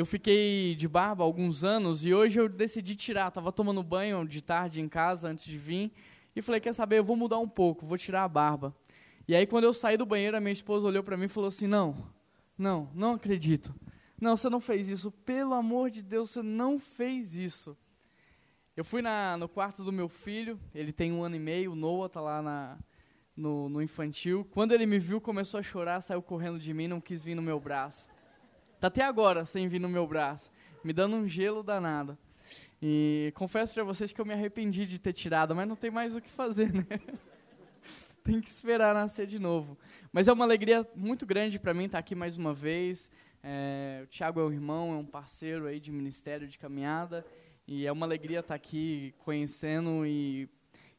Eu fiquei de barba alguns anos e hoje eu decidi tirar. Tava tomando banho de tarde em casa antes de vir e falei: quer saber? Eu vou mudar um pouco, vou tirar a barba. E aí quando eu saí do banheiro, a minha esposa olhou para mim e falou assim: não, não, não acredito. Não, você não fez isso. Pelo amor de Deus, você não fez isso. Eu fui na, no quarto do meu filho, ele tem um ano e meio, o Noah tá lá na, no, no infantil. Quando ele me viu, começou a chorar, saiu correndo de mim, não quis vir no meu braço. Tá até agora sem vir no meu braço, me dando um gelo danado. E confesso para vocês que eu me arrependi de ter tirado, mas não tem mais o que fazer, né? tem que esperar nascer de novo. Mas é uma alegria muito grande para mim estar aqui mais uma vez. É, o Tiago é um irmão, é um parceiro aí de ministério de caminhada. E é uma alegria estar aqui conhecendo e,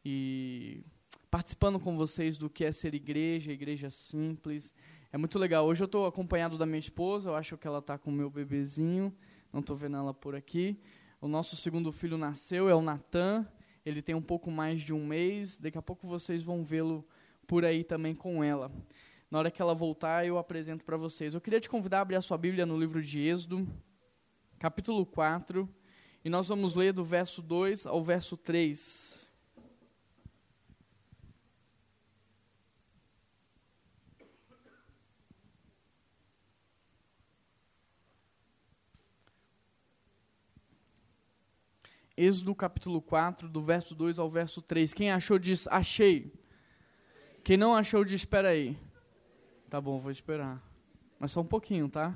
e participando com vocês do que é ser igreja, igreja simples. É muito legal. Hoje eu estou acompanhado da minha esposa, eu acho que ela está com o meu bebezinho, não estou vendo ela por aqui. O nosso segundo filho nasceu, é o Natan, ele tem um pouco mais de um mês, daqui a pouco vocês vão vê-lo por aí também com ela. Na hora que ela voltar, eu apresento para vocês. Eu queria te convidar a abrir a sua Bíblia no livro de Êxodo, capítulo 4, e nós vamos ler do verso 2 ao verso 3. Êxodo capítulo 4, do verso 2 ao verso 3. Quem achou diz, achei. Quem não achou diz, espera aí. Tá bom, vou esperar. Mas só um pouquinho, tá?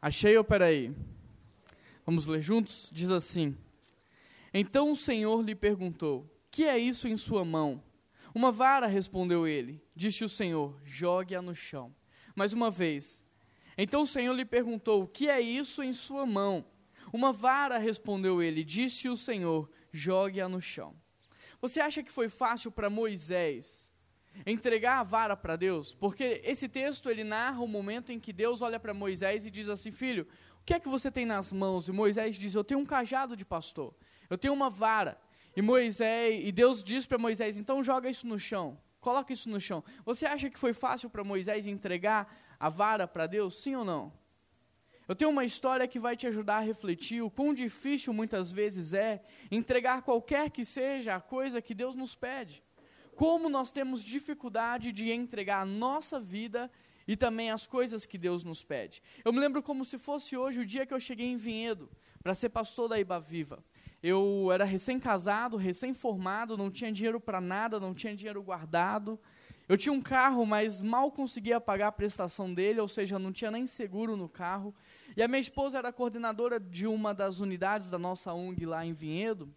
Achei ou peraí? Vamos ler juntos? Diz assim: Então o Senhor lhe perguntou: Que é isso em sua mão? Uma vara, respondeu ele. Disse o Senhor: Jogue-a no chão. Mais uma vez. Então o Senhor lhe perguntou: O que é isso em sua mão? Uma vara, respondeu ele. Disse o Senhor: Jogue-a no chão. Você acha que foi fácil para Moisés entregar a vara para Deus? Porque esse texto ele narra o momento em que Deus olha para Moisés e diz assim: Filho, o que é que você tem nas mãos? E Moisés diz: Eu tenho um cajado de pastor, eu tenho uma vara. E Moisés, e Deus diz para Moisés: Então joga isso no chão. Coloca isso no chão. Você acha que foi fácil para Moisés entregar a vara para Deus? Sim ou não? Eu tenho uma história que vai te ajudar a refletir o quão difícil muitas vezes é entregar qualquer que seja a coisa que Deus nos pede. Como nós temos dificuldade de entregar a nossa vida e também as coisas que Deus nos pede. Eu me lembro como se fosse hoje o dia que eu cheguei em Vinhedo para ser pastor da Iba Viva. Eu era recém-casado, recém-formado, não tinha dinheiro para nada, não tinha dinheiro guardado. Eu tinha um carro, mas mal conseguia pagar a prestação dele, ou seja, não tinha nem seguro no carro. E a minha esposa era coordenadora de uma das unidades da nossa ONG lá em Vinhedo.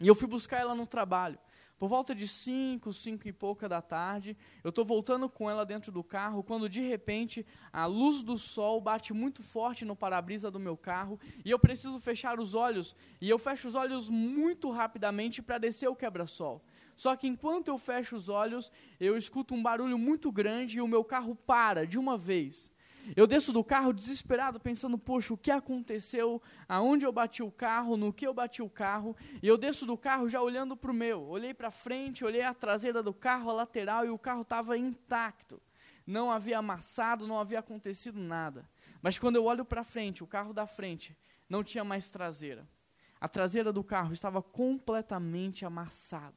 E eu fui buscar ela no trabalho. Por volta de 5, 5 e pouca da tarde, eu estou voltando com ela dentro do carro, quando de repente a luz do sol bate muito forte no para-brisa do meu carro e eu preciso fechar os olhos. E eu fecho os olhos muito rapidamente para descer o quebra-sol. Só que enquanto eu fecho os olhos, eu escuto um barulho muito grande e o meu carro para de uma vez. Eu desço do carro desesperado, pensando, poxa, o que aconteceu? Aonde eu bati o carro? No que eu bati o carro? E eu desço do carro já olhando para o meu. Olhei para frente, olhei a traseira do carro, a lateral, e o carro estava intacto. Não havia amassado, não havia acontecido nada. Mas quando eu olho para frente, o carro da frente não tinha mais traseira. A traseira do carro estava completamente amassada.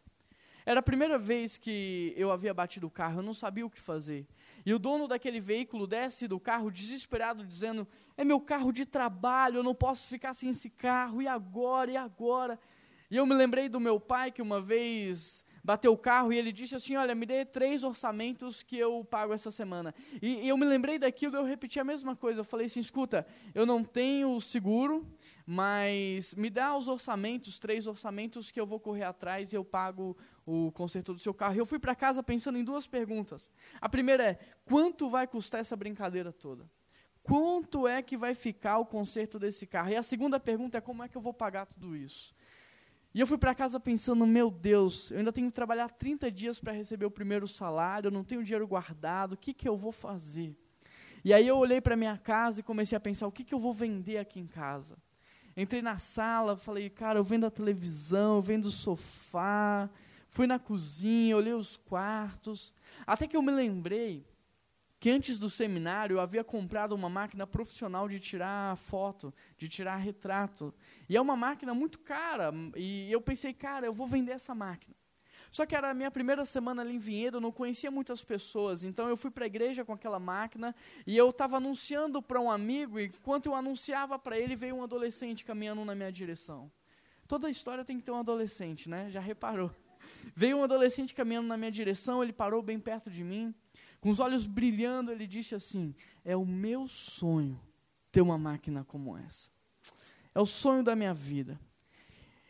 Era a primeira vez que eu havia batido o carro, eu não sabia o que fazer. E o dono daquele veículo desce do carro desesperado, dizendo: É meu carro de trabalho, eu não posso ficar sem esse carro, e agora, e agora? E eu me lembrei do meu pai que uma vez bateu o carro e ele disse assim: Olha, me dê três orçamentos que eu pago essa semana. E, e eu me lembrei daquilo eu repeti a mesma coisa. Eu falei assim: Escuta, eu não tenho seguro, mas me dá os orçamentos, três orçamentos que eu vou correr atrás e eu pago o conserto do seu carro. E eu fui para casa pensando em duas perguntas. A primeira é: quanto vai custar essa brincadeira toda? Quanto é que vai ficar o conserto desse carro? E a segunda pergunta é: como é que eu vou pagar tudo isso? E eu fui para casa pensando, meu Deus, eu ainda tenho que trabalhar 30 dias para receber o primeiro salário, eu não tenho dinheiro guardado, o que, que eu vou fazer? E aí eu olhei para minha casa e comecei a pensar, o que, que eu vou vender aqui em casa? Entrei na sala, falei, cara, eu vendo a televisão, vendo o sofá, fui na cozinha, olhei os quartos, até que eu me lembrei que antes do seminário eu havia comprado uma máquina profissional de tirar foto, de tirar retrato. E é uma máquina muito cara, e eu pensei, cara, eu vou vender essa máquina. Só que era a minha primeira semana ali em Vinhedo, eu não conhecia muitas pessoas, então eu fui para a igreja com aquela máquina e eu estava anunciando para um amigo, e enquanto eu anunciava para ele, veio um adolescente caminhando na minha direção. Toda história tem que ter um adolescente, né? Já reparou? Veio um adolescente caminhando na minha direção, ele parou bem perto de mim, com os olhos brilhando, ele disse assim: É o meu sonho ter uma máquina como essa. É o sonho da minha vida.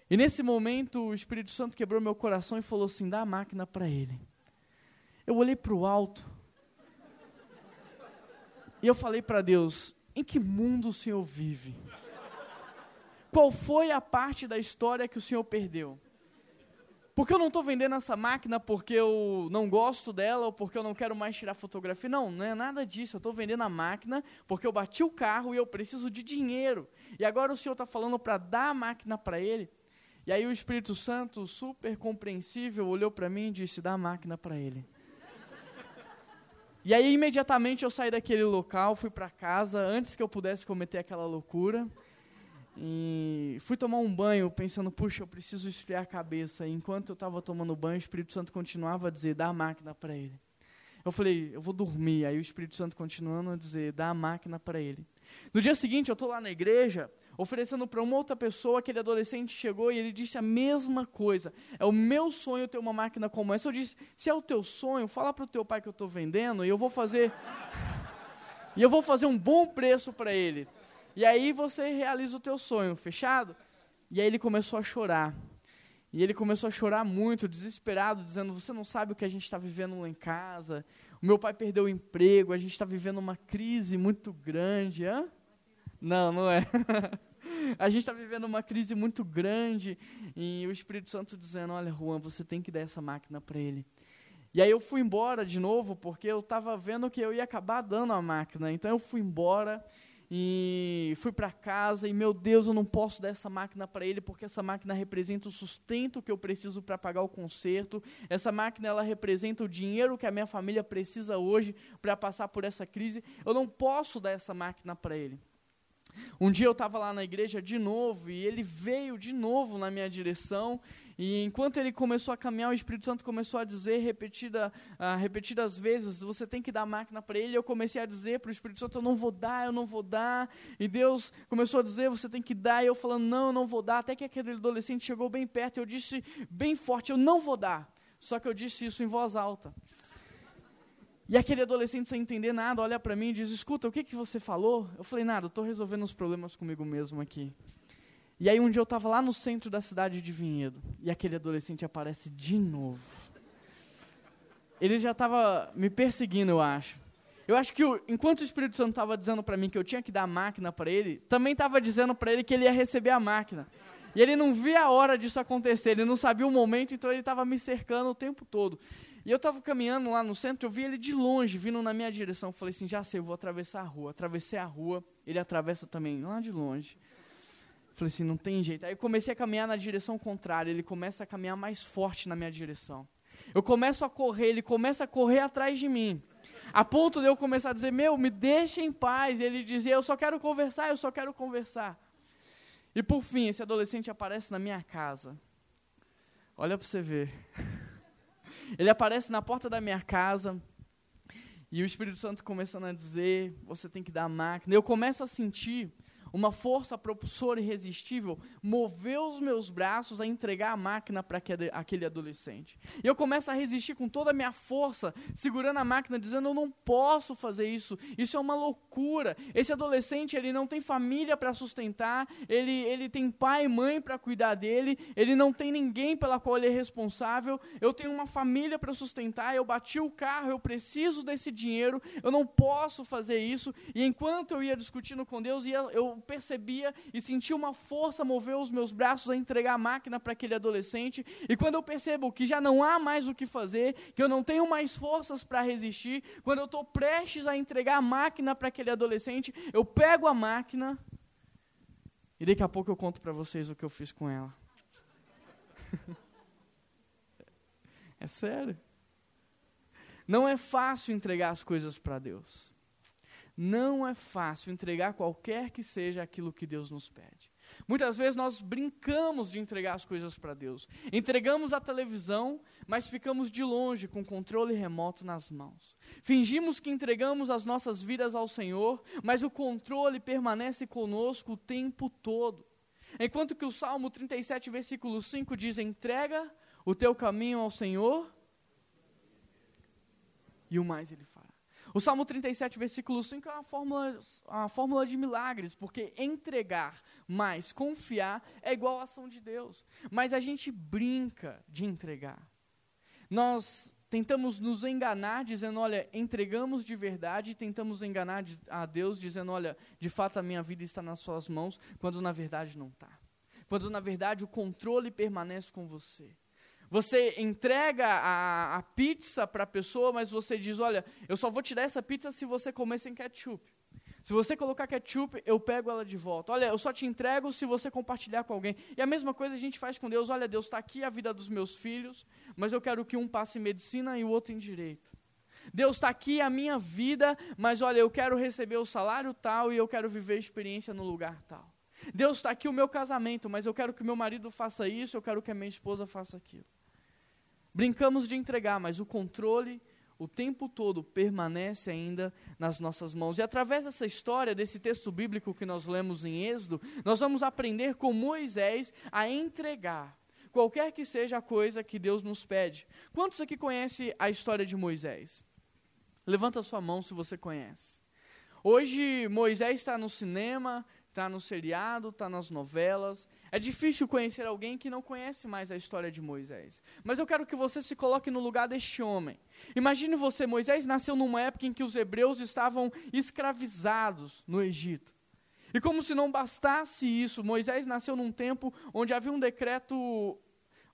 E nesse momento o Espírito Santo quebrou meu coração e falou assim: dá a máquina para ele. Eu olhei para o alto e eu falei para Deus: em que mundo o Senhor vive? Qual foi a parte da história que o Senhor perdeu? Porque eu não estou vendendo essa máquina porque eu não gosto dela ou porque eu não quero mais tirar fotografia. Não, não é nada disso. Eu estou vendendo a máquina porque eu bati o carro e eu preciso de dinheiro. E agora o Senhor está falando para dar a máquina para ele. E aí o Espírito Santo, super compreensível, olhou para mim e disse: dá a máquina para ele. E aí imediatamente eu saí daquele local, fui para casa antes que eu pudesse cometer aquela loucura. E fui tomar um banho pensando, puxa, eu preciso esfriar a cabeça. E enquanto eu estava tomando banho, o Espírito Santo continuava a dizer, dá a máquina para ele. Eu falei, eu vou dormir. Aí o Espírito Santo continuando a dizer, dá a máquina para ele. No dia seguinte, eu estou lá na igreja, oferecendo para uma outra pessoa, aquele adolescente chegou e ele disse a mesma coisa. É o meu sonho ter uma máquina como essa. Eu disse, se é o teu sonho, fala para o teu pai que eu estou vendendo e eu vou fazer... e eu vou fazer um bom preço para ele. E aí você realiza o teu sonho, fechado? E aí ele começou a chorar. E ele começou a chorar muito, desesperado, dizendo: Você não sabe o que a gente está vivendo lá em casa. O meu pai perdeu o emprego, a gente está vivendo uma crise muito grande. Hã? Não, não é. a gente está vivendo uma crise muito grande. E o Espírito Santo dizendo: Olha, Juan, você tem que dar essa máquina para ele. E aí eu fui embora de novo, porque eu estava vendo que eu ia acabar dando a máquina. Então eu fui embora e fui para casa e meu Deus, eu não posso dar essa máquina para ele porque essa máquina representa o sustento que eu preciso para pagar o conserto. Essa máquina ela representa o dinheiro que a minha família precisa hoje para passar por essa crise. Eu não posso dar essa máquina para ele. Um dia eu estava lá na igreja de novo e ele veio de novo na minha direção e enquanto ele começou a caminhar, o Espírito Santo começou a dizer repetida, uh, repetidas vezes: você tem que dar máquina para ele. Eu comecei a dizer para o Espírito Santo: eu não vou dar, eu não vou dar. E Deus começou a dizer: você tem que dar. E eu falando: não, eu não vou dar. Até que aquele adolescente chegou bem perto. Eu disse bem forte: eu não vou dar. Só que eu disse isso em voz alta. E aquele adolescente sem entender nada olha para mim e diz: Escuta, o que, que você falou? Eu falei: Nada, estou resolvendo os problemas comigo mesmo aqui. E aí um dia eu estava lá no centro da cidade de Vinhedo e aquele adolescente aparece de novo. Ele já estava me perseguindo, eu acho. Eu acho que enquanto o Espírito Santo estava dizendo para mim que eu tinha que dar a máquina para ele, também estava dizendo para ele que ele ia receber a máquina. E ele não via a hora disso acontecer, ele não sabia o momento, então ele estava me cercando o tempo todo. E eu estava caminhando lá no centro, eu vi ele de longe, vindo na minha direção. Falei assim, já sei, eu vou atravessar a rua. Atravessei a rua, ele atravessa também lá de longe. Falei assim, não tem jeito. Aí eu comecei a caminhar na direção contrária, ele começa a caminhar mais forte na minha direção. Eu começo a correr, ele começa a correr atrás de mim. A ponto de eu começar a dizer, meu, me deixa em paz. E ele dizia, eu só quero conversar, eu só quero conversar. E por fim, esse adolescente aparece na minha casa. Olha para você ver. Ele aparece na porta da minha casa. E o Espírito Santo começando a dizer, você tem que dar a máquina. Eu começo a sentir uma força propulsora irresistível, moveu os meus braços a entregar a máquina para aquele adolescente. E eu começo a resistir com toda a minha força, segurando a máquina, dizendo: Eu não posso fazer isso, isso é uma loucura. Esse adolescente ele não tem família para sustentar, ele, ele tem pai e mãe para cuidar dele, ele não tem ninguém pela qual ele é responsável. Eu tenho uma família para sustentar, eu bati o carro, eu preciso desse dinheiro, eu não posso fazer isso. E enquanto eu ia discutindo com Deus, ia, eu percebia e sentia uma força mover os meus braços a entregar a máquina para aquele adolescente. E quando eu percebo que já não há mais o que fazer, que eu não tenho mais forças para resistir, quando eu estou prestes a entregar a máquina para aquele adolescente, eu pego a máquina e daqui a pouco eu conto para vocês o que eu fiz com ela. É sério. Não é fácil entregar as coisas para Deus. Não é fácil entregar qualquer que seja aquilo que Deus nos pede. Muitas vezes nós brincamos de entregar as coisas para Deus. Entregamos a televisão, mas ficamos de longe com o controle remoto nas mãos. Fingimos que entregamos as nossas vidas ao Senhor, mas o controle permanece conosco o tempo todo. Enquanto que o Salmo 37, versículo 5 diz: Entrega o teu caminho ao Senhor, e o mais ele fará. O Salmo 37, versículo 5 é uma fórmula, uma fórmula de milagres, porque entregar mais confiar é igual à ação de Deus. Mas a gente brinca de entregar. Nós tentamos nos enganar dizendo, olha, entregamos de verdade, e tentamos enganar a Deus dizendo, olha, de fato a minha vida está nas suas mãos, quando na verdade não está. Quando na verdade o controle permanece com você. Você entrega a, a pizza para a pessoa, mas você diz: Olha, eu só vou te dar essa pizza se você comer sem ketchup. Se você colocar ketchup, eu pego ela de volta. Olha, eu só te entrego se você compartilhar com alguém. E a mesma coisa a gente faz com Deus. Olha, Deus está aqui a vida dos meus filhos, mas eu quero que um passe em medicina e o outro em direito. Deus está aqui a minha vida, mas olha, eu quero receber o salário tal e eu quero viver a experiência no lugar tal. Deus está aqui o meu casamento, mas eu quero que meu marido faça isso, eu quero que a minha esposa faça aquilo. Brincamos de entregar, mas o controle o tempo todo permanece ainda nas nossas mãos. E através dessa história, desse texto bíblico que nós lemos em Êxodo, nós vamos aprender com Moisés a entregar qualquer que seja a coisa que Deus nos pede. Quantos aqui conhecem a história de Moisés? Levanta a sua mão se você conhece. Hoje Moisés está no cinema, está no seriado, está nas novelas. É difícil conhecer alguém que não conhece mais a história de Moisés. Mas eu quero que você se coloque no lugar deste homem. Imagine você, Moisés nasceu numa época em que os hebreus estavam escravizados no Egito. E como se não bastasse isso, Moisés nasceu num tempo onde havia um decreto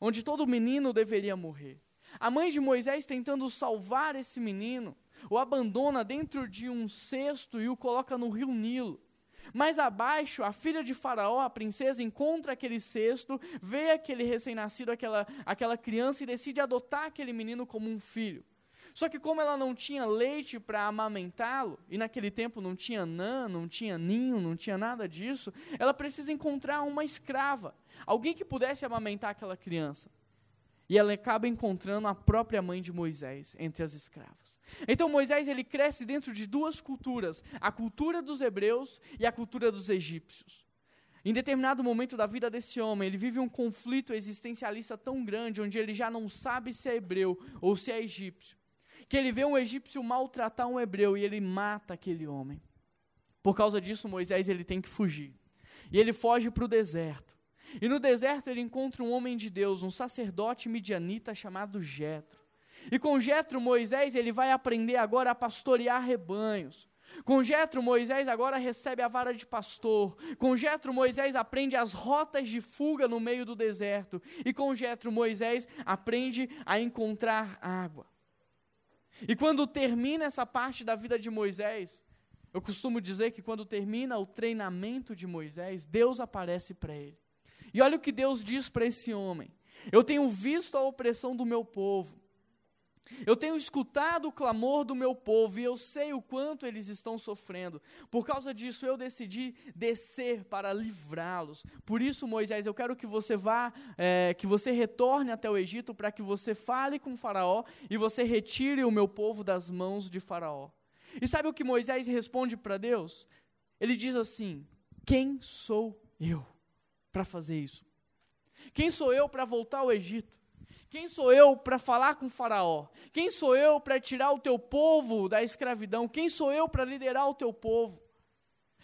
onde todo menino deveria morrer. A mãe de Moisés, tentando salvar esse menino, o abandona dentro de um cesto e o coloca no rio Nilo. Mais abaixo, a filha de Faraó, a princesa, encontra aquele cesto, vê aquele recém-nascido, aquela, aquela criança e decide adotar aquele menino como um filho. Só que, como ela não tinha leite para amamentá-lo, e naquele tempo não tinha nã, não tinha ninho, não tinha nada disso, ela precisa encontrar uma escrava, alguém que pudesse amamentar aquela criança. E ela acaba encontrando a própria mãe de Moisés entre as escravas. Então Moisés ele cresce dentro de duas culturas, a cultura dos hebreus e a cultura dos egípcios. Em determinado momento da vida desse homem, ele vive um conflito existencialista tão grande, onde ele já não sabe se é hebreu ou se é egípcio, que ele vê um egípcio maltratar um hebreu e ele mata aquele homem. Por causa disso, Moisés ele tem que fugir. E ele foge para o deserto. E no deserto ele encontra um homem de Deus, um sacerdote midianita chamado Jetro. E com Jetro, Moisés ele vai aprender agora a pastorear rebanhos. Com Jetro, Moisés agora recebe a vara de pastor. Com Jetro, Moisés aprende as rotas de fuga no meio do deserto. E com Jetro, Moisés aprende a encontrar água. E quando termina essa parte da vida de Moisés, eu costumo dizer que quando termina o treinamento de Moisés, Deus aparece para ele. E olha o que Deus diz para esse homem: Eu tenho visto a opressão do meu povo. Eu tenho escutado o clamor do meu povo e eu sei o quanto eles estão sofrendo. Por causa disso, eu decidi descer para livrá-los. Por isso, Moisés, eu quero que você vá, é, que você retorne até o Egito para que você fale com Faraó e você retire o meu povo das mãos de Faraó. E sabe o que Moisés responde para Deus? Ele diz assim: Quem sou eu? Para fazer isso? Quem sou eu para voltar ao Egito? Quem sou eu para falar com Faraó? Quem sou eu para tirar o teu povo da escravidão? Quem sou eu para liderar o teu povo?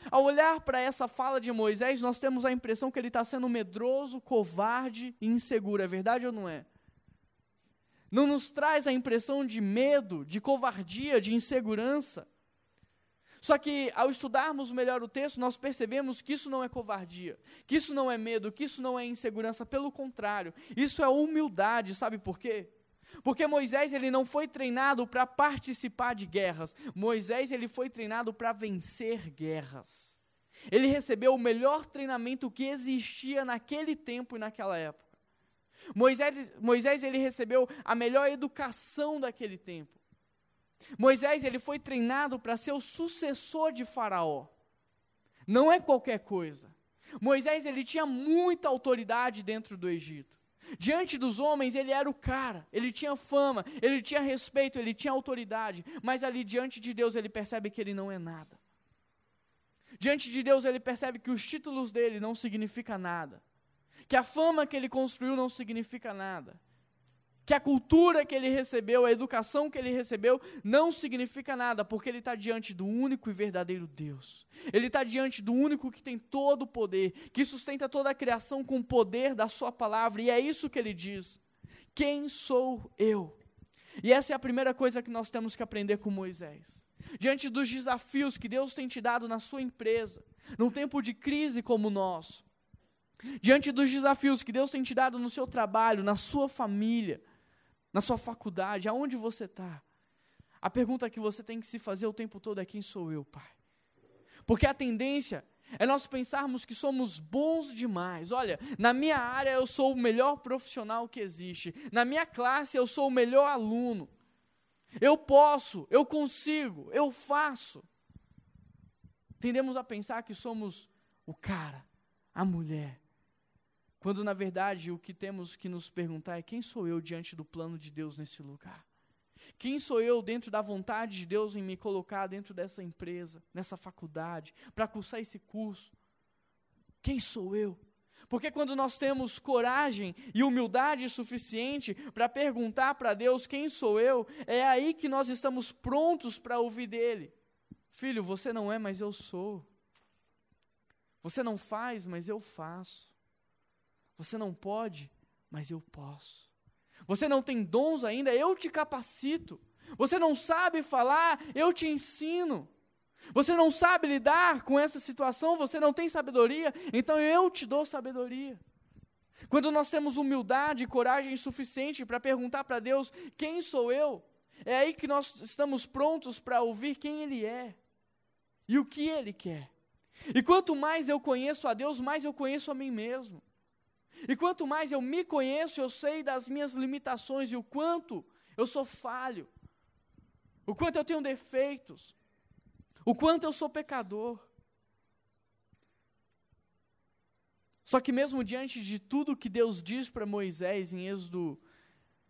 Ao olhar para essa fala de Moisés, nós temos a impressão que ele está sendo medroso, covarde e inseguro. É verdade ou não é? Não nos traz a impressão de medo, de covardia, de insegurança. Só que ao estudarmos melhor o texto, nós percebemos que isso não é covardia, que isso não é medo, que isso não é insegurança, pelo contrário, isso é humildade, sabe por quê? Porque Moisés ele não foi treinado para participar de guerras. Moisés ele foi treinado para vencer guerras. Ele recebeu o melhor treinamento que existia naquele tempo e naquela época. Moisés, Moisés ele recebeu a melhor educação daquele tempo. Moisés ele foi treinado para ser o sucessor de Faraó. Não é qualquer coisa. Moisés ele tinha muita autoridade dentro do Egito. Diante dos homens ele era o cara, ele tinha fama, ele tinha respeito, ele tinha autoridade, mas ali diante de Deus ele percebe que ele não é nada. Diante de Deus ele percebe que os títulos dele não significam nada, que a fama que ele construiu não significa nada que a cultura que ele recebeu, a educação que ele recebeu, não significa nada, porque ele está diante do único e verdadeiro Deus. Ele está diante do único que tem todo o poder, que sustenta toda a criação com o poder da Sua palavra, e é isso que ele diz: Quem sou eu? E essa é a primeira coisa que nós temos que aprender com Moisés. Diante dos desafios que Deus tem te dado na sua empresa, num tempo de crise como o nosso, diante dos desafios que Deus tem te dado no seu trabalho, na sua família, na sua faculdade, aonde você está. A pergunta que você tem que se fazer o tempo todo é: quem sou eu, Pai? Porque a tendência é nós pensarmos que somos bons demais. Olha, na minha área eu sou o melhor profissional que existe, na minha classe eu sou o melhor aluno. Eu posso, eu consigo, eu faço. Tendemos a pensar que somos o cara, a mulher, quando na verdade o que temos que nos perguntar é: quem sou eu diante do plano de Deus nesse lugar? Quem sou eu dentro da vontade de Deus em me colocar dentro dessa empresa, nessa faculdade, para cursar esse curso? Quem sou eu? Porque quando nós temos coragem e humildade suficiente para perguntar para Deus quem sou eu, é aí que nós estamos prontos para ouvir dele. Filho, você não é, mas eu sou. Você não faz, mas eu faço. Você não pode, mas eu posso. Você não tem dons ainda, eu te capacito. Você não sabe falar, eu te ensino. Você não sabe lidar com essa situação, você não tem sabedoria, então eu te dou sabedoria. Quando nós temos humildade e coragem suficiente para perguntar para Deus: quem sou eu? É aí que nós estamos prontos para ouvir quem Ele é e o que Ele quer. E quanto mais eu conheço a Deus, mais eu conheço a mim mesmo. E quanto mais eu me conheço, eu sei das minhas limitações e o quanto eu sou falho, o quanto eu tenho defeitos, o quanto eu sou pecador. Só que mesmo diante de tudo que Deus diz para Moisés em Êxodo,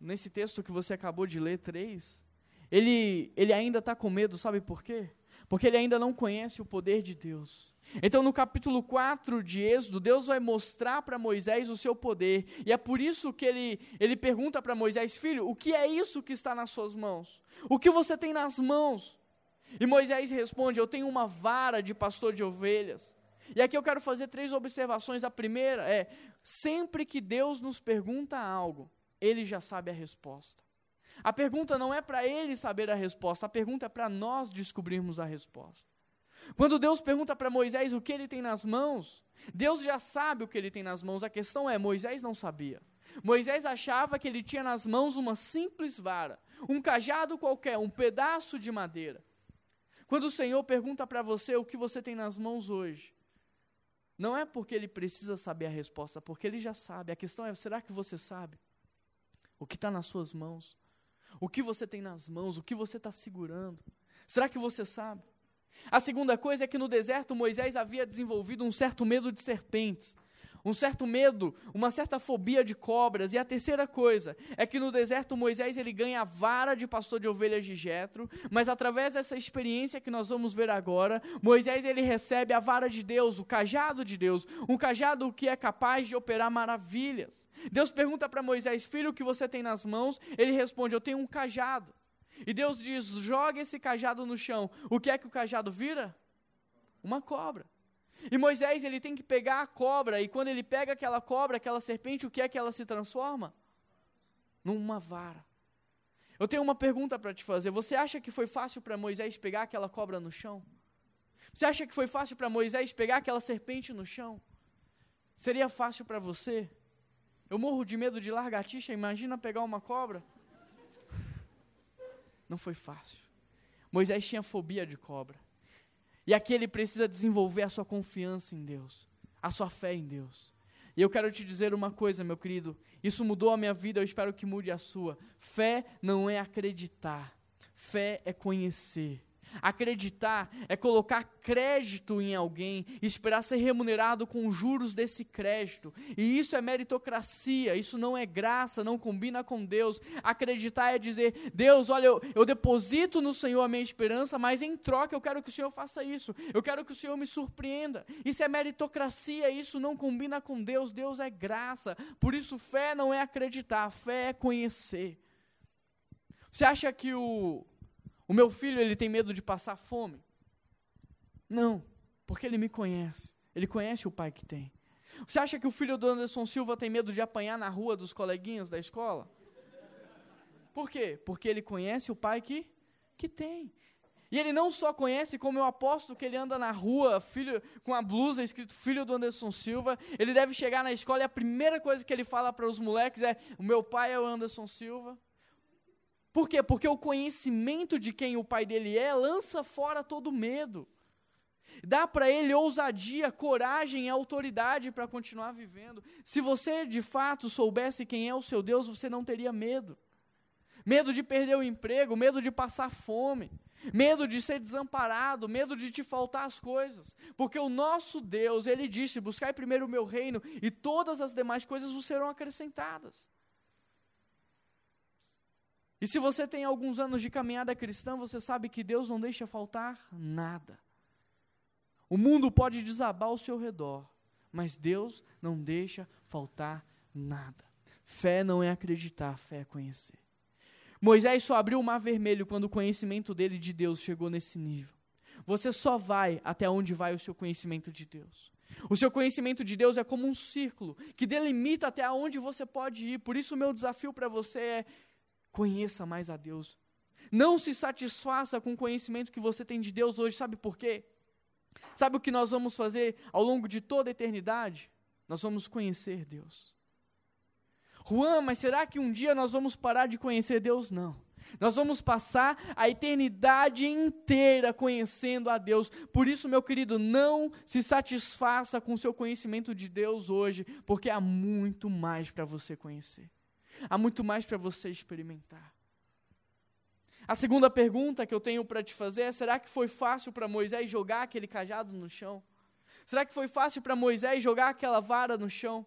nesse texto que você acabou de ler, 3, ele, ele ainda está com medo, sabe por quê? Porque ele ainda não conhece o poder de Deus. Então, no capítulo 4 de Êxodo, Deus vai mostrar para Moisés o seu poder, e é por isso que ele, ele pergunta para Moisés: Filho, o que é isso que está nas suas mãos? O que você tem nas mãos? E Moisés responde: Eu tenho uma vara de pastor de ovelhas. E aqui eu quero fazer três observações. A primeira é: sempre que Deus nos pergunta algo, ele já sabe a resposta. A pergunta não é para ele saber a resposta, a pergunta é para nós descobrirmos a resposta. Quando Deus pergunta para Moisés o que ele tem nas mãos, Deus já sabe o que ele tem nas mãos. A questão é: Moisés não sabia. Moisés achava que ele tinha nas mãos uma simples vara, um cajado qualquer, um pedaço de madeira. Quando o Senhor pergunta para você o que você tem nas mãos hoje, não é porque ele precisa saber a resposta, porque ele já sabe. A questão é: será que você sabe o que está nas suas mãos? O que você tem nas mãos? O que você está segurando? Será que você sabe? A segunda coisa é que no deserto Moisés havia desenvolvido um certo medo de serpentes, um certo medo, uma certa fobia de cobras. E a terceira coisa é que no deserto Moisés ele ganha a vara de pastor de ovelhas de Jetro, mas através dessa experiência que nós vamos ver agora, Moisés ele recebe a vara de Deus, o cajado de Deus, um cajado que é capaz de operar maravilhas. Deus pergunta para Moisés: "Filho, o que você tem nas mãos?" Ele responde: "Eu tenho um cajado." E Deus diz: joga esse cajado no chão. O que é que o cajado vira? Uma cobra. E Moisés ele tem que pegar a cobra, e quando ele pega aquela cobra, aquela serpente, o que é que ela se transforma? Numa vara. Eu tenho uma pergunta para te fazer. Você acha que foi fácil para Moisés pegar aquela cobra no chão? Você acha que foi fácil para Moisés pegar aquela serpente no chão? Seria fácil para você? Eu morro de medo de largatixa, imagina pegar uma cobra. Não foi fácil. Moisés tinha fobia de cobra. E aqui ele precisa desenvolver a sua confiança em Deus, a sua fé em Deus. E eu quero te dizer uma coisa, meu querido. Isso mudou a minha vida, eu espero que mude a sua. Fé não é acreditar, fé é conhecer. Acreditar é colocar crédito em alguém, esperar ser remunerado com juros desse crédito. E isso é meritocracia, isso não é graça, não combina com Deus. Acreditar é dizer: Deus, olha, eu, eu deposito no Senhor a minha esperança, mas em troca eu quero que o Senhor faça isso. Eu quero que o Senhor me surpreenda. Isso é meritocracia, isso não combina com Deus. Deus é graça. Por isso, fé não é acreditar, fé é conhecer. Você acha que o, o meu filho, ele tem medo de passar fome? Não, porque ele me conhece. Ele conhece o pai que tem. Você acha que o filho do Anderson Silva tem medo de apanhar na rua dos coleguinhas da escola? Por quê? Porque ele conhece o pai que, que tem. E ele não só conhece, como eu aposto que ele anda na rua, filho, com a blusa escrito filho do Anderson Silva. Ele deve chegar na escola e a primeira coisa que ele fala para os moleques é: O meu pai é o Anderson Silva. Por quê? Porque o conhecimento de quem o pai dele é lança fora todo medo. Dá para ele ousadia, coragem e autoridade para continuar vivendo. Se você de fato soubesse quem é o seu Deus, você não teria medo. Medo de perder o emprego, medo de passar fome, medo de ser desamparado, medo de te faltar as coisas. Porque o nosso Deus, ele disse: Buscai primeiro o meu reino e todas as demais coisas vos serão acrescentadas. E se você tem alguns anos de caminhada cristã, você sabe que Deus não deixa faltar nada. O mundo pode desabar ao seu redor, mas Deus não deixa faltar nada. Fé não é acreditar, fé é conhecer. Moisés só abriu o mar vermelho quando o conhecimento dele de Deus chegou nesse nível. Você só vai até onde vai o seu conhecimento de Deus. O seu conhecimento de Deus é como um círculo que delimita até onde você pode ir. Por isso, o meu desafio para você é Conheça mais a Deus. Não se satisfaça com o conhecimento que você tem de Deus hoje, sabe por quê? Sabe o que nós vamos fazer ao longo de toda a eternidade? Nós vamos conhecer Deus. Juan, mas será que um dia nós vamos parar de conhecer Deus? Não. Nós vamos passar a eternidade inteira conhecendo a Deus. Por isso, meu querido, não se satisfaça com o seu conhecimento de Deus hoje, porque há muito mais para você conhecer. Há muito mais para você experimentar. A segunda pergunta que eu tenho para te fazer é: será que foi fácil para Moisés jogar aquele cajado no chão? Será que foi fácil para Moisés jogar aquela vara no chão?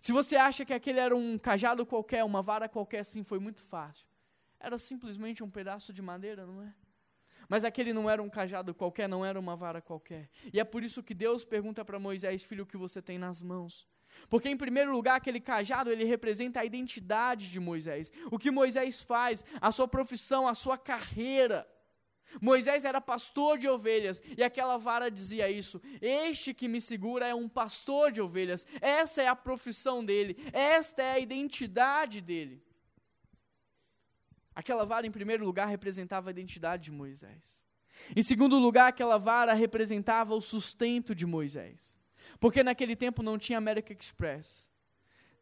Se você acha que aquele era um cajado qualquer, uma vara qualquer, sim, foi muito fácil. Era simplesmente um pedaço de madeira, não é? Mas aquele não era um cajado qualquer, não era uma vara qualquer. E é por isso que Deus pergunta para Moisés, filho, o que você tem nas mãos? Porque, em primeiro lugar, aquele cajado ele representa a identidade de Moisés. O que Moisés faz, a sua profissão, a sua carreira. Moisés era pastor de ovelhas e aquela vara dizia isso: Este que me segura é um pastor de ovelhas. Essa é a profissão dele, esta é a identidade dele. Aquela vara, em primeiro lugar, representava a identidade de Moisés. Em segundo lugar, aquela vara representava o sustento de Moisés. Porque naquele tempo não tinha American Express,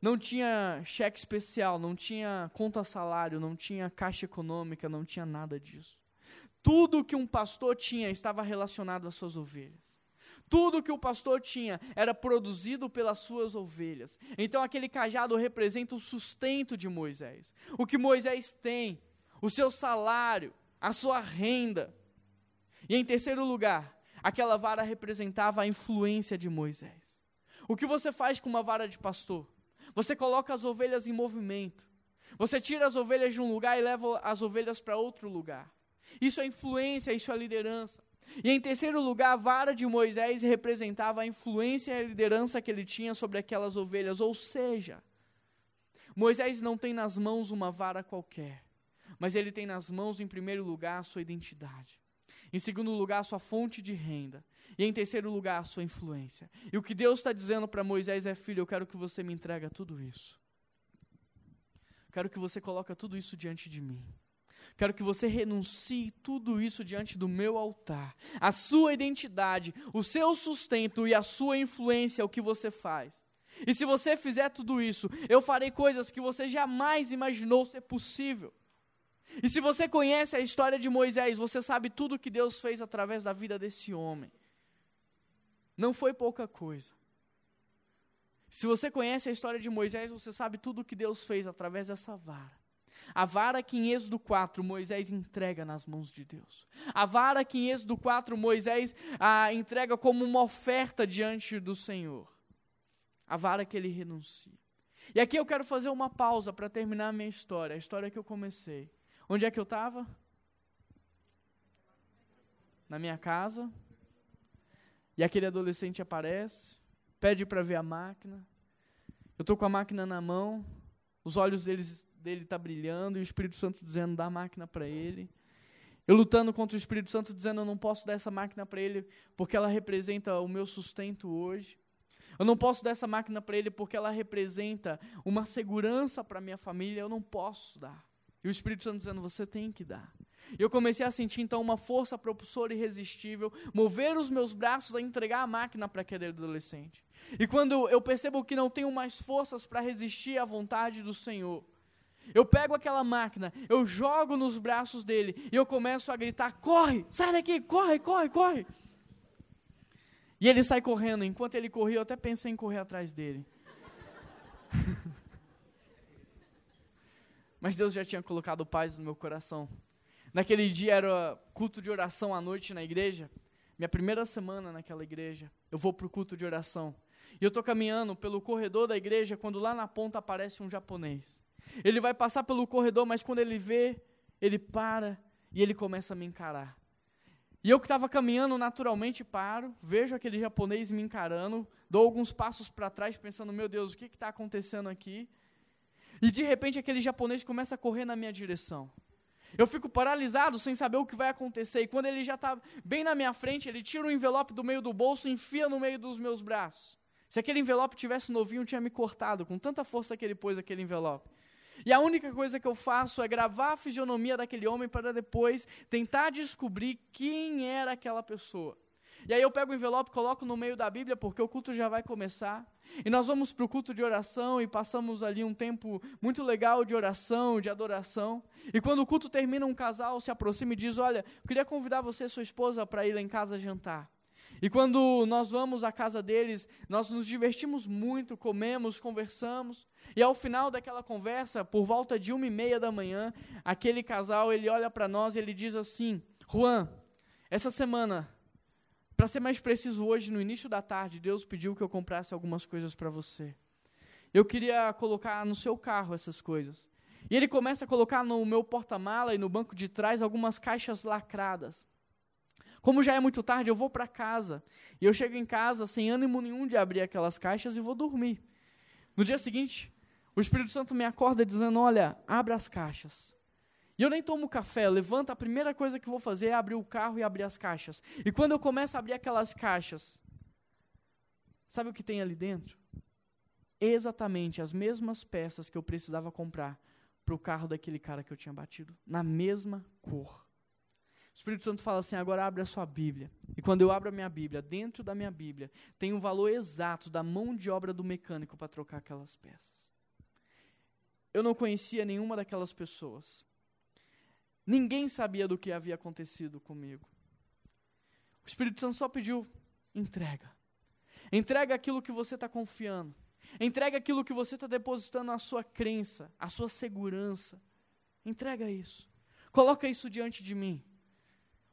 não tinha cheque especial, não tinha conta salário, não tinha caixa econômica, não tinha nada disso. Tudo que um pastor tinha estava relacionado às suas ovelhas. Tudo que o pastor tinha era produzido pelas suas ovelhas. Então aquele cajado representa o sustento de Moisés. O que Moisés tem, o seu salário, a sua renda. E em terceiro lugar, Aquela vara representava a influência de Moisés. O que você faz com uma vara de pastor? Você coloca as ovelhas em movimento. Você tira as ovelhas de um lugar e leva as ovelhas para outro lugar. Isso é influência, isso é liderança. E em terceiro lugar, a vara de Moisés representava a influência e a liderança que ele tinha sobre aquelas ovelhas. Ou seja, Moisés não tem nas mãos uma vara qualquer, mas ele tem nas mãos, em primeiro lugar, a sua identidade. Em segundo lugar, a sua fonte de renda. E em terceiro lugar, a sua influência. E o que Deus está dizendo para Moisés é: Filho, eu quero que você me entregue tudo isso. Quero que você coloque tudo isso diante de mim. Quero que você renuncie tudo isso diante do meu altar. A sua identidade, o seu sustento e a sua influência é o que você faz. E se você fizer tudo isso, eu farei coisas que você jamais imaginou ser possível. E se você conhece a história de Moisés, você sabe tudo que Deus fez através da vida desse homem. Não foi pouca coisa. Se você conhece a história de Moisés, você sabe tudo o que Deus fez através dessa vara. A vara que em Êxodo 4 Moisés entrega nas mãos de Deus. A vara que em Êxodo 4 Moisés a entrega como uma oferta diante do Senhor. A vara que ele renuncia. E aqui eu quero fazer uma pausa para terminar a minha história, a história que eu comecei. Onde é que eu estava? Na minha casa. E aquele adolescente aparece, pede para ver a máquina. Eu estou com a máquina na mão, os olhos deles dele está brilhando e o Espírito Santo dizendo: dá a máquina para ele. Eu lutando contra o Espírito Santo, dizendo: eu não posso dar essa máquina para ele porque ela representa o meu sustento hoje. Eu não posso dar essa máquina para ele porque ela representa uma segurança para minha família. Eu não posso dar. E o Espírito Santo dizendo: você tem que dar. E eu comecei a sentir então uma força propulsora irresistível, mover os meus braços a entregar a máquina para aquele adolescente. E quando eu percebo que não tenho mais forças para resistir à vontade do Senhor, eu pego aquela máquina, eu jogo nos braços dele e eu começo a gritar: corre, sai daqui, corre, corre, corre. E ele sai correndo. Enquanto ele corria, eu até pensei em correr atrás dele. Mas Deus já tinha colocado paz no meu coração. Naquele dia era culto de oração à noite na igreja. Minha primeira semana naquela igreja. Eu vou para o culto de oração. E eu estou caminhando pelo corredor da igreja quando lá na ponta aparece um japonês. Ele vai passar pelo corredor, mas quando ele vê, ele para e ele começa a me encarar. E eu que estava caminhando naturalmente paro, vejo aquele japonês me encarando, dou alguns passos para trás pensando, meu Deus, o que está acontecendo aqui? E de repente aquele japonês começa a correr na minha direção. Eu fico paralisado sem saber o que vai acontecer. E quando ele já está bem na minha frente, ele tira o envelope do meio do bolso e enfia no meio dos meus braços. Se aquele envelope tivesse novinho, tinha me cortado, com tanta força que ele pôs aquele envelope. E a única coisa que eu faço é gravar a fisionomia daquele homem para depois tentar descobrir quem era aquela pessoa. E aí eu pego o envelope, coloco no meio da Bíblia, porque o culto já vai começar. E nós vamos para o culto de oração e passamos ali um tempo muito legal de oração, de adoração. E quando o culto termina, um casal se aproxima e diz: Olha, eu queria convidar você e sua esposa para ir lá em casa jantar. E quando nós vamos à casa deles, nós nos divertimos muito, comemos, conversamos. E ao final daquela conversa, por volta de uma e meia da manhã, aquele casal ele olha para nós e ele diz assim: Juan, essa semana, para ser mais preciso, hoje no início da tarde, Deus pediu que eu comprasse algumas coisas para você. Eu queria colocar no seu carro essas coisas. E ele começa a colocar no meu porta-mala e no banco de trás algumas caixas lacradas. Como já é muito tarde, eu vou para casa. E eu chego em casa sem ânimo nenhum de abrir aquelas caixas e vou dormir. No dia seguinte, o Espírito Santo me acorda dizendo: Olha, abra as caixas. E eu nem tomo café, levanta, a primeira coisa que vou fazer é abrir o carro e abrir as caixas. E quando eu começo a abrir aquelas caixas, sabe o que tem ali dentro? Exatamente as mesmas peças que eu precisava comprar para o carro daquele cara que eu tinha batido, na mesma cor. O Espírito Santo fala assim: agora abre a sua Bíblia. E quando eu abro a minha Bíblia, dentro da minha Bíblia, tem o um valor exato da mão de obra do mecânico para trocar aquelas peças. Eu não conhecia nenhuma daquelas pessoas. Ninguém sabia do que havia acontecido comigo. O Espírito Santo só pediu: entrega. Entrega aquilo que você está confiando. Entrega aquilo que você está depositando a sua crença, a sua segurança. Entrega isso. Coloca isso diante de mim.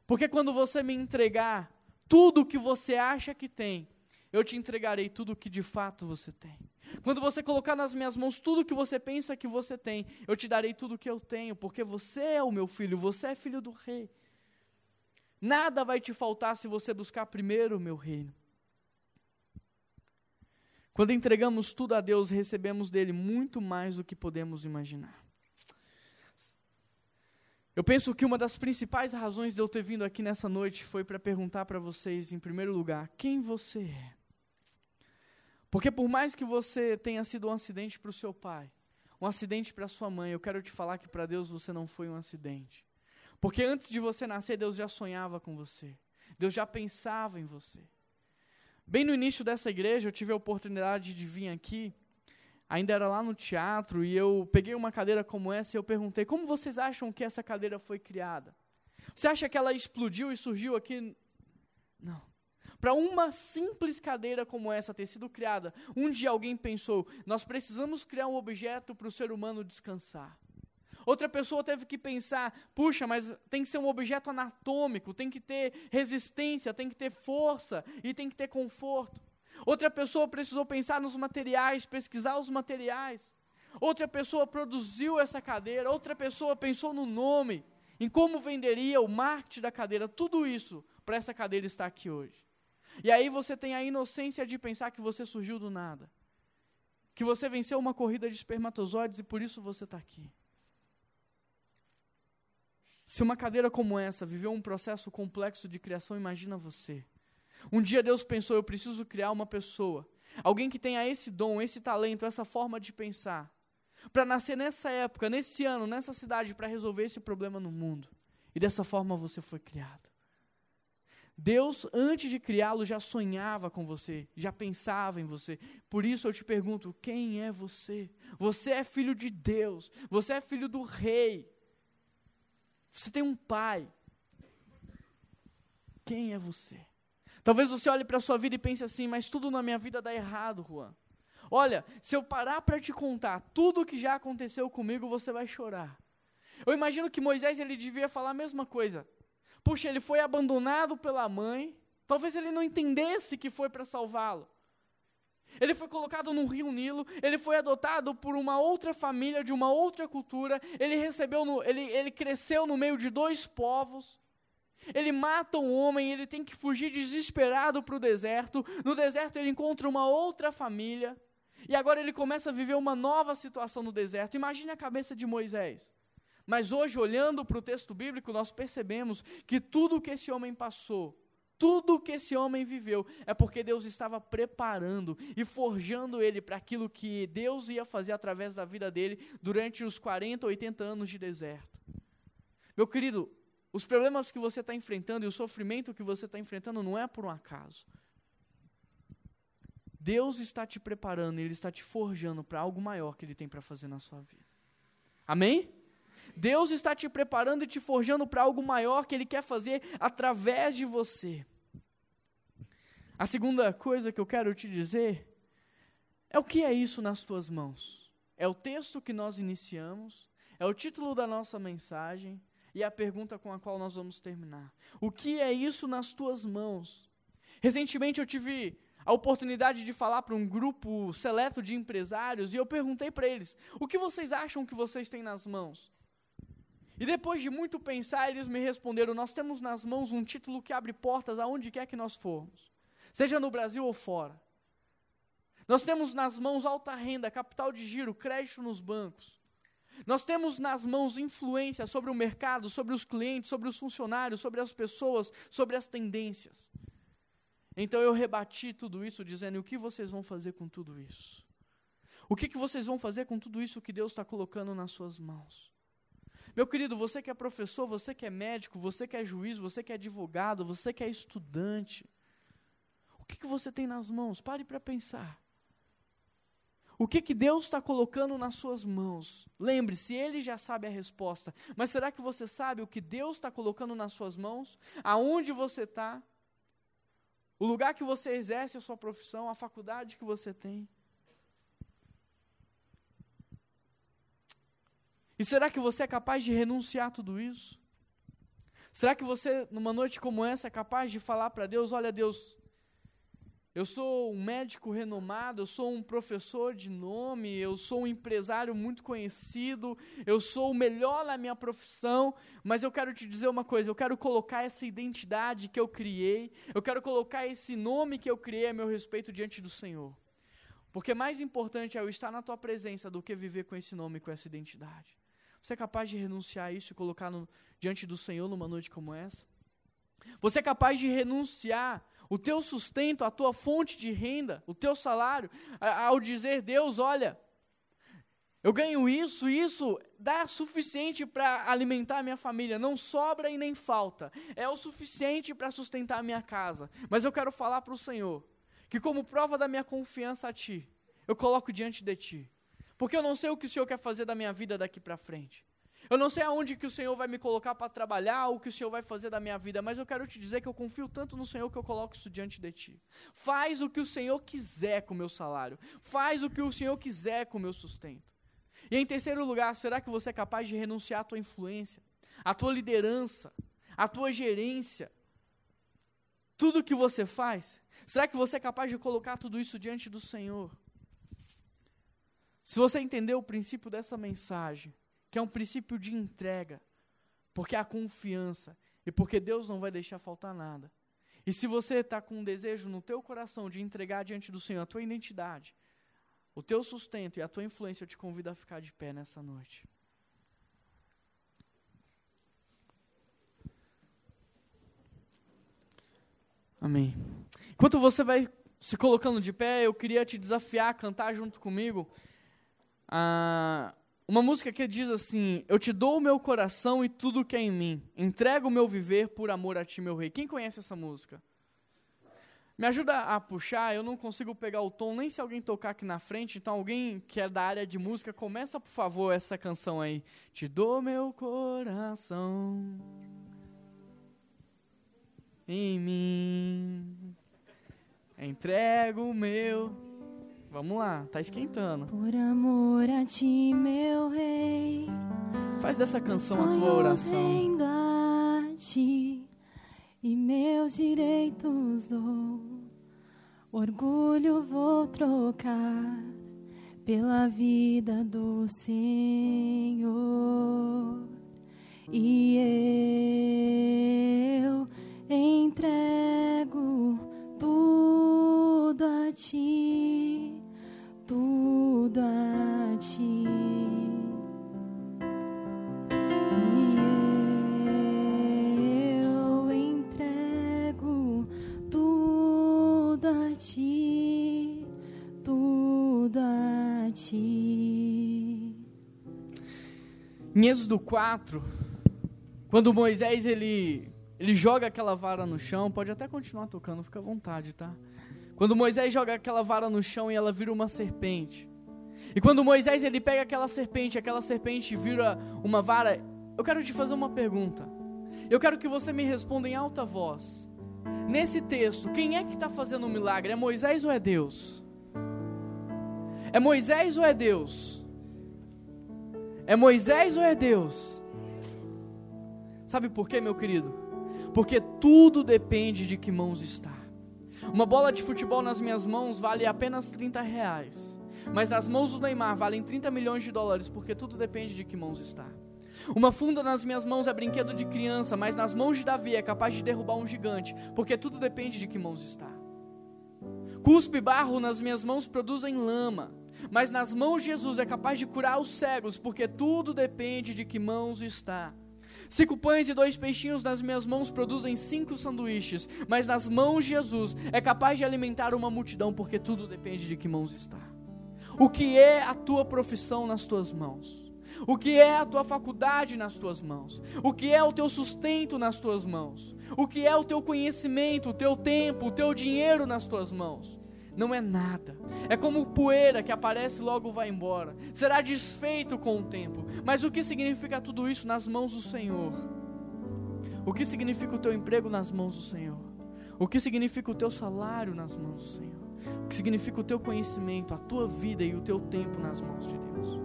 Porque quando você me entregar tudo o que você acha que tem, eu te entregarei tudo o que de fato você tem. Quando você colocar nas minhas mãos tudo o que você pensa que você tem, eu te darei tudo o que eu tenho, porque você é o meu filho, você é filho do rei. Nada vai te faltar se você buscar primeiro o meu reino. Quando entregamos tudo a Deus, recebemos dele muito mais do que podemos imaginar. Eu penso que uma das principais razões de eu ter vindo aqui nessa noite foi para perguntar para vocês, em primeiro lugar, quem você é. Porque por mais que você tenha sido um acidente para o seu pai, um acidente para sua mãe, eu quero te falar que para Deus você não foi um acidente. Porque antes de você nascer, Deus já sonhava com você. Deus já pensava em você. Bem no início dessa igreja, eu tive a oportunidade de vir aqui ainda era lá no teatro, e eu peguei uma cadeira como essa e eu perguntei: como vocês acham que essa cadeira foi criada? Você acha que ela explodiu e surgiu aqui? Não. Para uma simples cadeira como essa ter sido criada, um dia alguém pensou: nós precisamos criar um objeto para o ser humano descansar. Outra pessoa teve que pensar: puxa, mas tem que ser um objeto anatômico, tem que ter resistência, tem que ter força e tem que ter conforto. Outra pessoa precisou pensar nos materiais, pesquisar os materiais. Outra pessoa produziu essa cadeira, outra pessoa pensou no nome, em como venderia o marketing da cadeira, tudo isso para essa cadeira estar aqui hoje. E aí você tem a inocência de pensar que você surgiu do nada. Que você venceu uma corrida de espermatozoides e por isso você está aqui. Se uma cadeira como essa viveu um processo complexo de criação, imagina você. Um dia Deus pensou: eu preciso criar uma pessoa, alguém que tenha esse dom, esse talento, essa forma de pensar, para nascer nessa época, nesse ano, nessa cidade, para resolver esse problema no mundo. E dessa forma você foi criado. Deus, antes de criá-lo, já sonhava com você, já pensava em você. Por isso eu te pergunto: quem é você? Você é filho de Deus, você é filho do Rei. Você tem um pai. Quem é você? Talvez você olhe para a sua vida e pense assim, mas tudo na minha vida dá errado, Juan. Olha, se eu parar para te contar tudo o que já aconteceu comigo, você vai chorar. Eu imagino que Moisés ele devia falar a mesma coisa. Puxa, ele foi abandonado pela mãe. Talvez ele não entendesse que foi para salvá-lo. Ele foi colocado no rio Nilo, ele foi adotado por uma outra família de uma outra cultura, ele recebeu no, ele, ele cresceu no meio de dois povos. Ele mata um homem, ele tem que fugir desesperado para o deserto. No deserto ele encontra uma outra família. E agora ele começa a viver uma nova situação no deserto. Imagine a cabeça de Moisés. Mas hoje, olhando para o texto bíblico, nós percebemos que tudo que esse homem passou, tudo que esse homem viveu, é porque Deus estava preparando e forjando ele para aquilo que Deus ia fazer através da vida dele durante os 40, 80 anos de deserto. Meu querido, os problemas que você está enfrentando e o sofrimento que você está enfrentando não é por um acaso. Deus está te preparando, Ele está te forjando para algo maior que Ele tem para fazer na sua vida. Amém? Deus está te preparando e te forjando para algo maior que Ele quer fazer através de você. A segunda coisa que eu quero te dizer é o que é isso nas tuas mãos. É o texto que nós iniciamos, é o título da nossa mensagem, e a pergunta com a qual nós vamos terminar: O que é isso nas tuas mãos? Recentemente eu tive a oportunidade de falar para um grupo seleto de empresários e eu perguntei para eles: O que vocês acham que vocês têm nas mãos? E depois de muito pensar, eles me responderam: Nós temos nas mãos um título que abre portas aonde quer que nós formos, seja no Brasil ou fora. Nós temos nas mãos alta renda, capital de giro, crédito nos bancos. Nós temos nas mãos influência sobre o mercado, sobre os clientes, sobre os funcionários, sobre as pessoas, sobre as tendências. Então eu rebati tudo isso dizendo: o que vocês vão fazer com tudo isso? O que, que vocês vão fazer com tudo isso que Deus está colocando nas suas mãos? Meu querido, você que é professor, você que é médico, você que é juiz, você que é advogado, você que é estudante, o que, que você tem nas mãos? Pare para pensar. O que, que Deus está colocando nas suas mãos? Lembre-se, Ele já sabe a resposta. Mas será que você sabe o que Deus está colocando nas suas mãos? Aonde você está? O lugar que você exerce a sua profissão, a faculdade que você tem? E será que você é capaz de renunciar a tudo isso? Será que você, numa noite como essa, é capaz de falar para Deus: Olha, Deus, eu sou um médico renomado, eu sou um professor de nome, eu sou um empresário muito conhecido, eu sou o melhor na minha profissão, mas eu quero te dizer uma coisa: eu quero colocar essa identidade que eu criei, eu quero colocar esse nome que eu criei a meu respeito diante do Senhor. Porque mais importante é eu estar na tua presença do que viver com esse nome, com essa identidade. Você é capaz de renunciar a isso e colocar no, diante do Senhor numa noite como essa? Você é capaz de renunciar o teu sustento, a tua fonte de renda, o teu salário, ao dizer, Deus, olha, eu ganho isso, isso dá suficiente para alimentar a minha família, não sobra e nem falta, é o suficiente para sustentar a minha casa. Mas eu quero falar para o Senhor que, como prova da minha confiança a Ti, eu coloco diante de Ti, porque eu não sei o que o Senhor quer fazer da minha vida daqui para frente. Eu não sei aonde que o Senhor vai me colocar para trabalhar, o que o Senhor vai fazer da minha vida, mas eu quero te dizer que eu confio tanto no Senhor que eu coloco isso diante de ti. Faz o que o Senhor quiser com o meu salário. Faz o que o Senhor quiser com o meu sustento. E em terceiro lugar, será que você é capaz de renunciar à tua influência, à tua liderança, à tua gerência? Tudo que você faz, será que você é capaz de colocar tudo isso diante do Senhor? Se você entender o princípio dessa mensagem, que é um princípio de entrega, porque há confiança e porque Deus não vai deixar faltar nada. E se você está com um desejo no teu coração de entregar diante do Senhor a tua identidade, o teu sustento e a tua influência, eu te convido a ficar de pé nessa noite. Amém. Enquanto você vai se colocando de pé, eu queria te desafiar a cantar junto comigo. Ah, uma música que diz assim: Eu te dou o meu coração e tudo que é em mim. Entrego o meu viver por amor a ti, meu rei. Quem conhece essa música? Me ajuda a puxar, eu não consigo pegar o tom, nem se alguém tocar aqui na frente. Então, alguém que é da área de música, começa, por favor, essa canção aí. Te dou meu coração em mim. Entrego o meu Vamos lá, tá esquentando. Por amor a ti, meu rei. Faz dessa canção a tua oração. a ti e meus direitos dou. Orgulho vou trocar pela vida do Senhor. E eu entrego tudo a ti Em Êxodo 4, quando Moisés ele, ele joga aquela vara no chão, pode até continuar tocando, fica à vontade, tá? Quando Moisés joga aquela vara no chão e ela vira uma serpente. E quando Moisés ele pega aquela serpente, aquela serpente vira uma vara, eu quero te fazer uma pergunta. Eu quero que você me responda em alta voz. Nesse texto, quem é que está fazendo o um milagre? É Moisés ou é Deus? É Moisés ou é Deus? É Moisés ou é Deus? Sabe por quê, meu querido? Porque tudo depende de que mãos está. Uma bola de futebol nas minhas mãos vale apenas 30 reais. Mas nas mãos do Neymar valem 30 milhões de dólares, porque tudo depende de que mãos está. Uma funda nas minhas mãos é brinquedo de criança, mas nas mãos de Davi é capaz de derrubar um gigante, porque tudo depende de que mãos está. Cuspe barro nas minhas mãos produzem lama, mas nas mãos de Jesus é capaz de curar os cegos, porque tudo depende de que mãos está. Cinco pães e dois peixinhos nas minhas mãos produzem cinco sanduíches, mas nas mãos de Jesus é capaz de alimentar uma multidão, porque tudo depende de que mãos está. O que é a tua profissão nas tuas mãos? O que é a tua faculdade nas tuas mãos? O que é o teu sustento nas tuas mãos? O que é o teu conhecimento, o teu tempo, o teu dinheiro nas tuas mãos? Não é nada. É como poeira que aparece e logo vai embora. Será desfeito com o tempo. Mas o que significa tudo isso nas mãos do Senhor? O que significa o teu emprego nas mãos do Senhor? O que significa o teu salário nas mãos do Senhor? O que significa o teu conhecimento, a tua vida e o teu tempo nas mãos de Deus?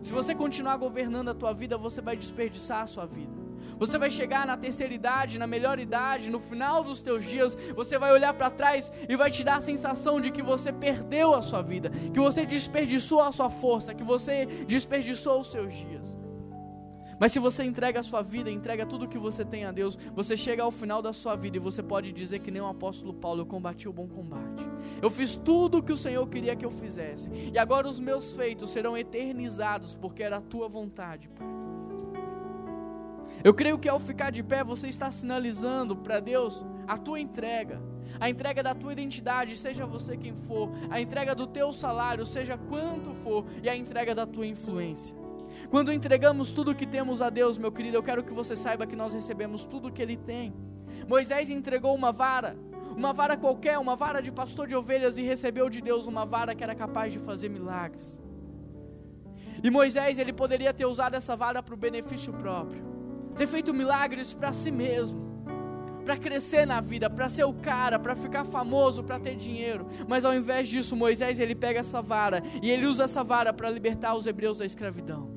Se você continuar governando a tua vida, você vai desperdiçar a sua vida. Você vai chegar na terceira idade, na melhor idade, no final dos teus dias, você vai olhar para trás e vai te dar a sensação de que você perdeu a sua vida, que você desperdiçou a sua força, que você desperdiçou os seus dias. Mas se você entrega a sua vida, entrega tudo o que você tem a Deus, você chega ao final da sua vida e você pode dizer que nem o apóstolo Paulo, eu combati o bom combate. Eu fiz tudo o que o Senhor queria que eu fizesse. E agora os meus feitos serão eternizados, porque era a tua vontade, Pai. Eu creio que ao ficar de pé, você está sinalizando para Deus a tua entrega, a entrega da tua identidade, seja você quem for, a entrega do teu salário, seja quanto for, e a entrega da tua influência. Quando entregamos tudo o que temos a Deus, meu querido, eu quero que você saiba que nós recebemos tudo o que Ele tem. Moisés entregou uma vara, uma vara qualquer, uma vara de pastor de ovelhas, e recebeu de Deus uma vara que era capaz de fazer milagres. E Moisés, ele poderia ter usado essa vara para o benefício próprio, ter feito milagres para si mesmo, para crescer na vida, para ser o cara, para ficar famoso, para ter dinheiro. Mas ao invés disso, Moisés ele pega essa vara e ele usa essa vara para libertar os hebreus da escravidão.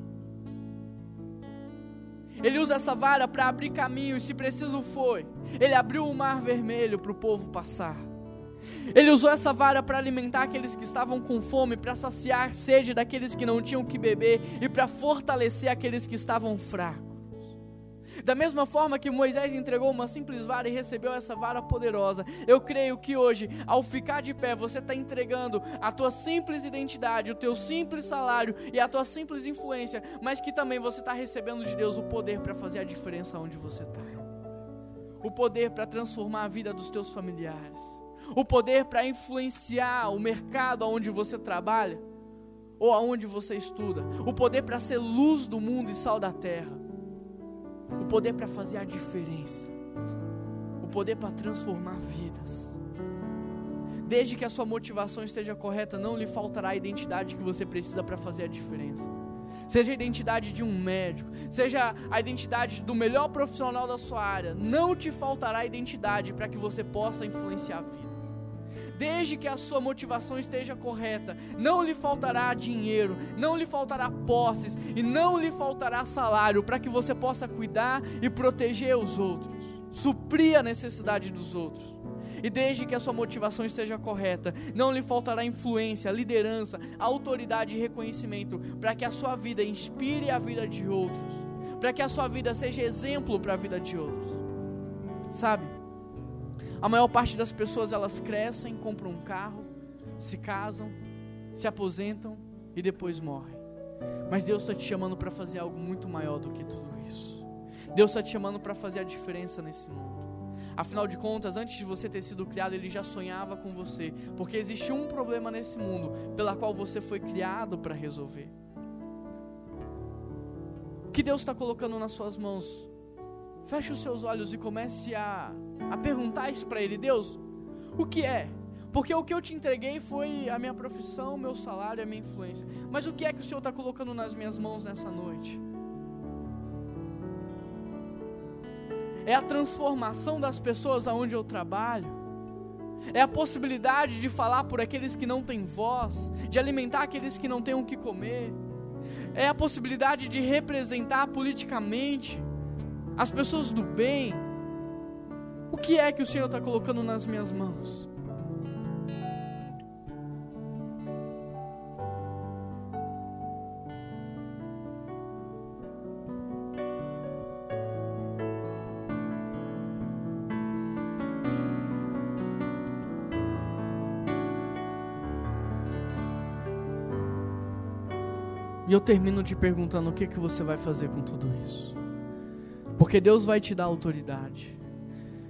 Ele usa essa vara para abrir caminho, e se preciso foi, ele abriu o mar vermelho para o povo passar. Ele usou essa vara para alimentar aqueles que estavam com fome, para saciar sede daqueles que não tinham que beber e para fortalecer aqueles que estavam fracos. Da mesma forma que Moisés entregou uma simples vara e recebeu essa vara poderosa, eu creio que hoje, ao ficar de pé, você está entregando a tua simples identidade, o teu simples salário e a tua simples influência, mas que também você está recebendo de Deus o poder para fazer a diferença onde você está, o poder para transformar a vida dos teus familiares, o poder para influenciar o mercado onde você trabalha ou aonde você estuda, o poder para ser luz do mundo e sal da terra o poder para fazer a diferença, o poder para transformar vidas. Desde que a sua motivação esteja correta, não lhe faltará a identidade que você precisa para fazer a diferença. Seja a identidade de um médico, seja a identidade do melhor profissional da sua área, não te faltará a identidade para que você possa influenciar a vida desde que a sua motivação esteja correta, não lhe faltará dinheiro, não lhe faltará posses e não lhe faltará salário para que você possa cuidar e proteger os outros, suprir a necessidade dos outros. E desde que a sua motivação esteja correta, não lhe faltará influência, liderança, autoridade e reconhecimento para que a sua vida inspire a vida de outros, para que a sua vida seja exemplo para a vida de outros. Sabe? A maior parte das pessoas elas crescem, compram um carro, se casam, se aposentam e depois morrem. Mas Deus está te chamando para fazer algo muito maior do que tudo isso. Deus está te chamando para fazer a diferença nesse mundo. Afinal de contas, antes de você ter sido criado, Ele já sonhava com você, porque existe um problema nesse mundo pela qual você foi criado para resolver. O que Deus está colocando nas suas mãos Feche os seus olhos e comece a, a perguntar isso para Ele: Deus, o que é? Porque o que eu te entreguei foi a minha profissão, o meu salário, a minha influência. Mas o que é que o Senhor está colocando nas minhas mãos nessa noite? É a transformação das pessoas aonde eu trabalho. É a possibilidade de falar por aqueles que não têm voz, de alimentar aqueles que não têm o que comer. É a possibilidade de representar politicamente as pessoas do bem, o que é que o Senhor está colocando nas minhas mãos? E eu termino te perguntando o que, que você vai fazer com tudo isso. Porque Deus vai te dar autoridade.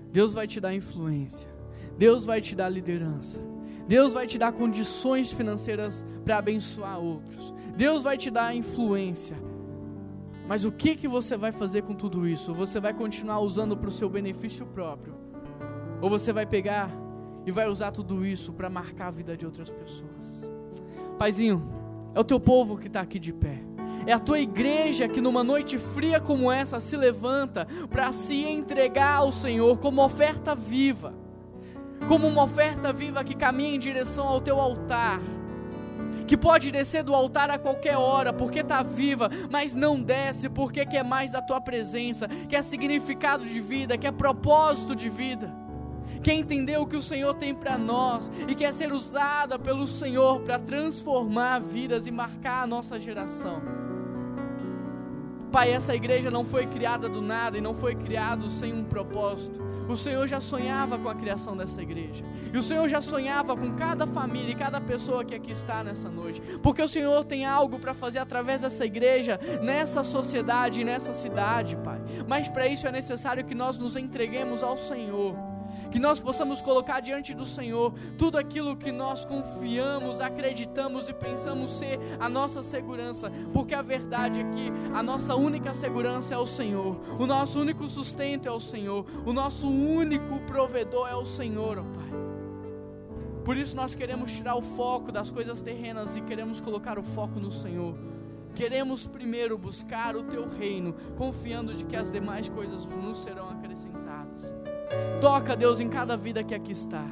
Deus vai te dar influência. Deus vai te dar liderança. Deus vai te dar condições financeiras para abençoar outros. Deus vai te dar influência. Mas o que que você vai fazer com tudo isso? Você vai continuar usando para o seu benefício próprio? Ou você vai pegar e vai usar tudo isso para marcar a vida de outras pessoas? Paizinho, é o teu povo que está aqui de pé. É a tua igreja que numa noite fria como essa se levanta para se entregar ao Senhor como oferta viva, como uma oferta viva que caminha em direção ao teu altar, que pode descer do altar a qualquer hora, porque está viva, mas não desce porque quer mais da tua presença, quer significado de vida, quer propósito de vida quer entender o que o Senhor tem para nós e quer ser usada pelo Senhor para transformar vidas e marcar a nossa geração. Pai, essa igreja não foi criada do nada e não foi criada sem um propósito. O Senhor já sonhava com a criação dessa igreja. E o Senhor já sonhava com cada família e cada pessoa que aqui está nessa noite. Porque o Senhor tem algo para fazer através dessa igreja, nessa sociedade, nessa cidade, Pai. Mas para isso é necessário que nós nos entreguemos ao Senhor que nós possamos colocar diante do Senhor tudo aquilo que nós confiamos, acreditamos e pensamos ser a nossa segurança, porque a verdade é que a nossa única segurança é o Senhor, o nosso único sustento é o Senhor, o nosso único provedor é o Senhor, ó Pai. Por isso nós queremos tirar o foco das coisas terrenas e queremos colocar o foco no Senhor. Queremos primeiro buscar o teu reino, confiando de que as demais coisas nos serão acrescentadas. Toca, Deus, em cada vida que aqui está.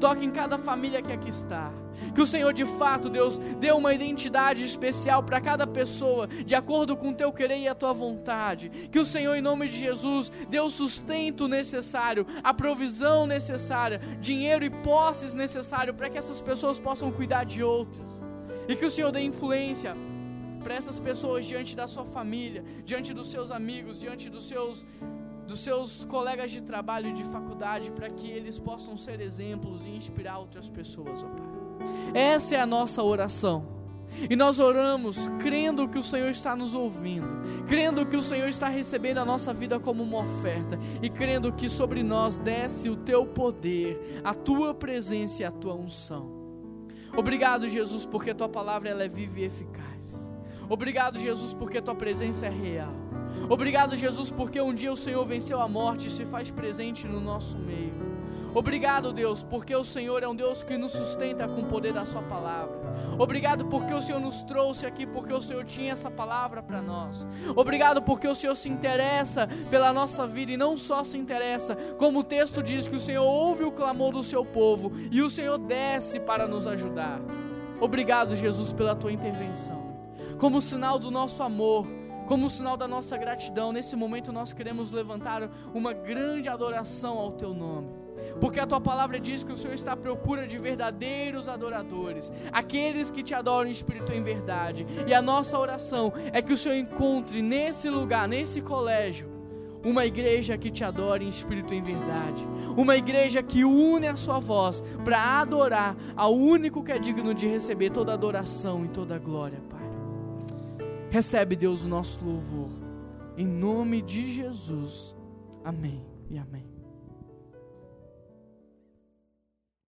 Toca em cada família que aqui está. Que o Senhor, de fato, Deus, dê uma identidade especial para cada pessoa, de acordo com o teu querer e a tua vontade. Que o Senhor, em nome de Jesus, dê o sustento necessário, a provisão necessária, dinheiro e posses necessário para que essas pessoas possam cuidar de outras. E que o Senhor dê influência para essas pessoas diante da sua família, diante dos seus amigos, diante dos seus dos seus colegas de trabalho e de faculdade, para que eles possam ser exemplos e inspirar outras pessoas, ó Pai. Essa é a nossa oração. E nós oramos crendo que o Senhor está nos ouvindo, crendo que o Senhor está recebendo a nossa vida como uma oferta e crendo que sobre nós desce o teu poder, a tua presença e a tua unção. Obrigado, Jesus, porque tua palavra ela é viva e eficaz. Obrigado, Jesus, porque tua presença é real. Obrigado, Jesus, porque um dia o Senhor venceu a morte e se faz presente no nosso meio. Obrigado, Deus, porque o Senhor é um Deus que nos sustenta com o poder da Sua palavra. Obrigado porque o Senhor nos trouxe aqui, porque o Senhor tinha essa palavra para nós. Obrigado porque o Senhor se interessa pela nossa vida e não só se interessa, como o texto diz que o Senhor ouve o clamor do seu povo e o Senhor desce para nos ajudar. Obrigado, Jesus, pela tua intervenção. Como sinal do nosso amor, como sinal da nossa gratidão, nesse momento nós queremos levantar uma grande adoração ao teu nome. Porque a tua palavra diz que o Senhor está à procura de verdadeiros adoradores, aqueles que te adoram em espírito e em verdade. E a nossa oração é que o Senhor encontre nesse lugar, nesse colégio, uma igreja que te adore em espírito e em verdade, uma igreja que une a sua voz para adorar ao único que é digno de receber toda adoração e toda glória, Pai. Recebe, Deus, o nosso louvor. Em nome de Jesus. Amém e amém.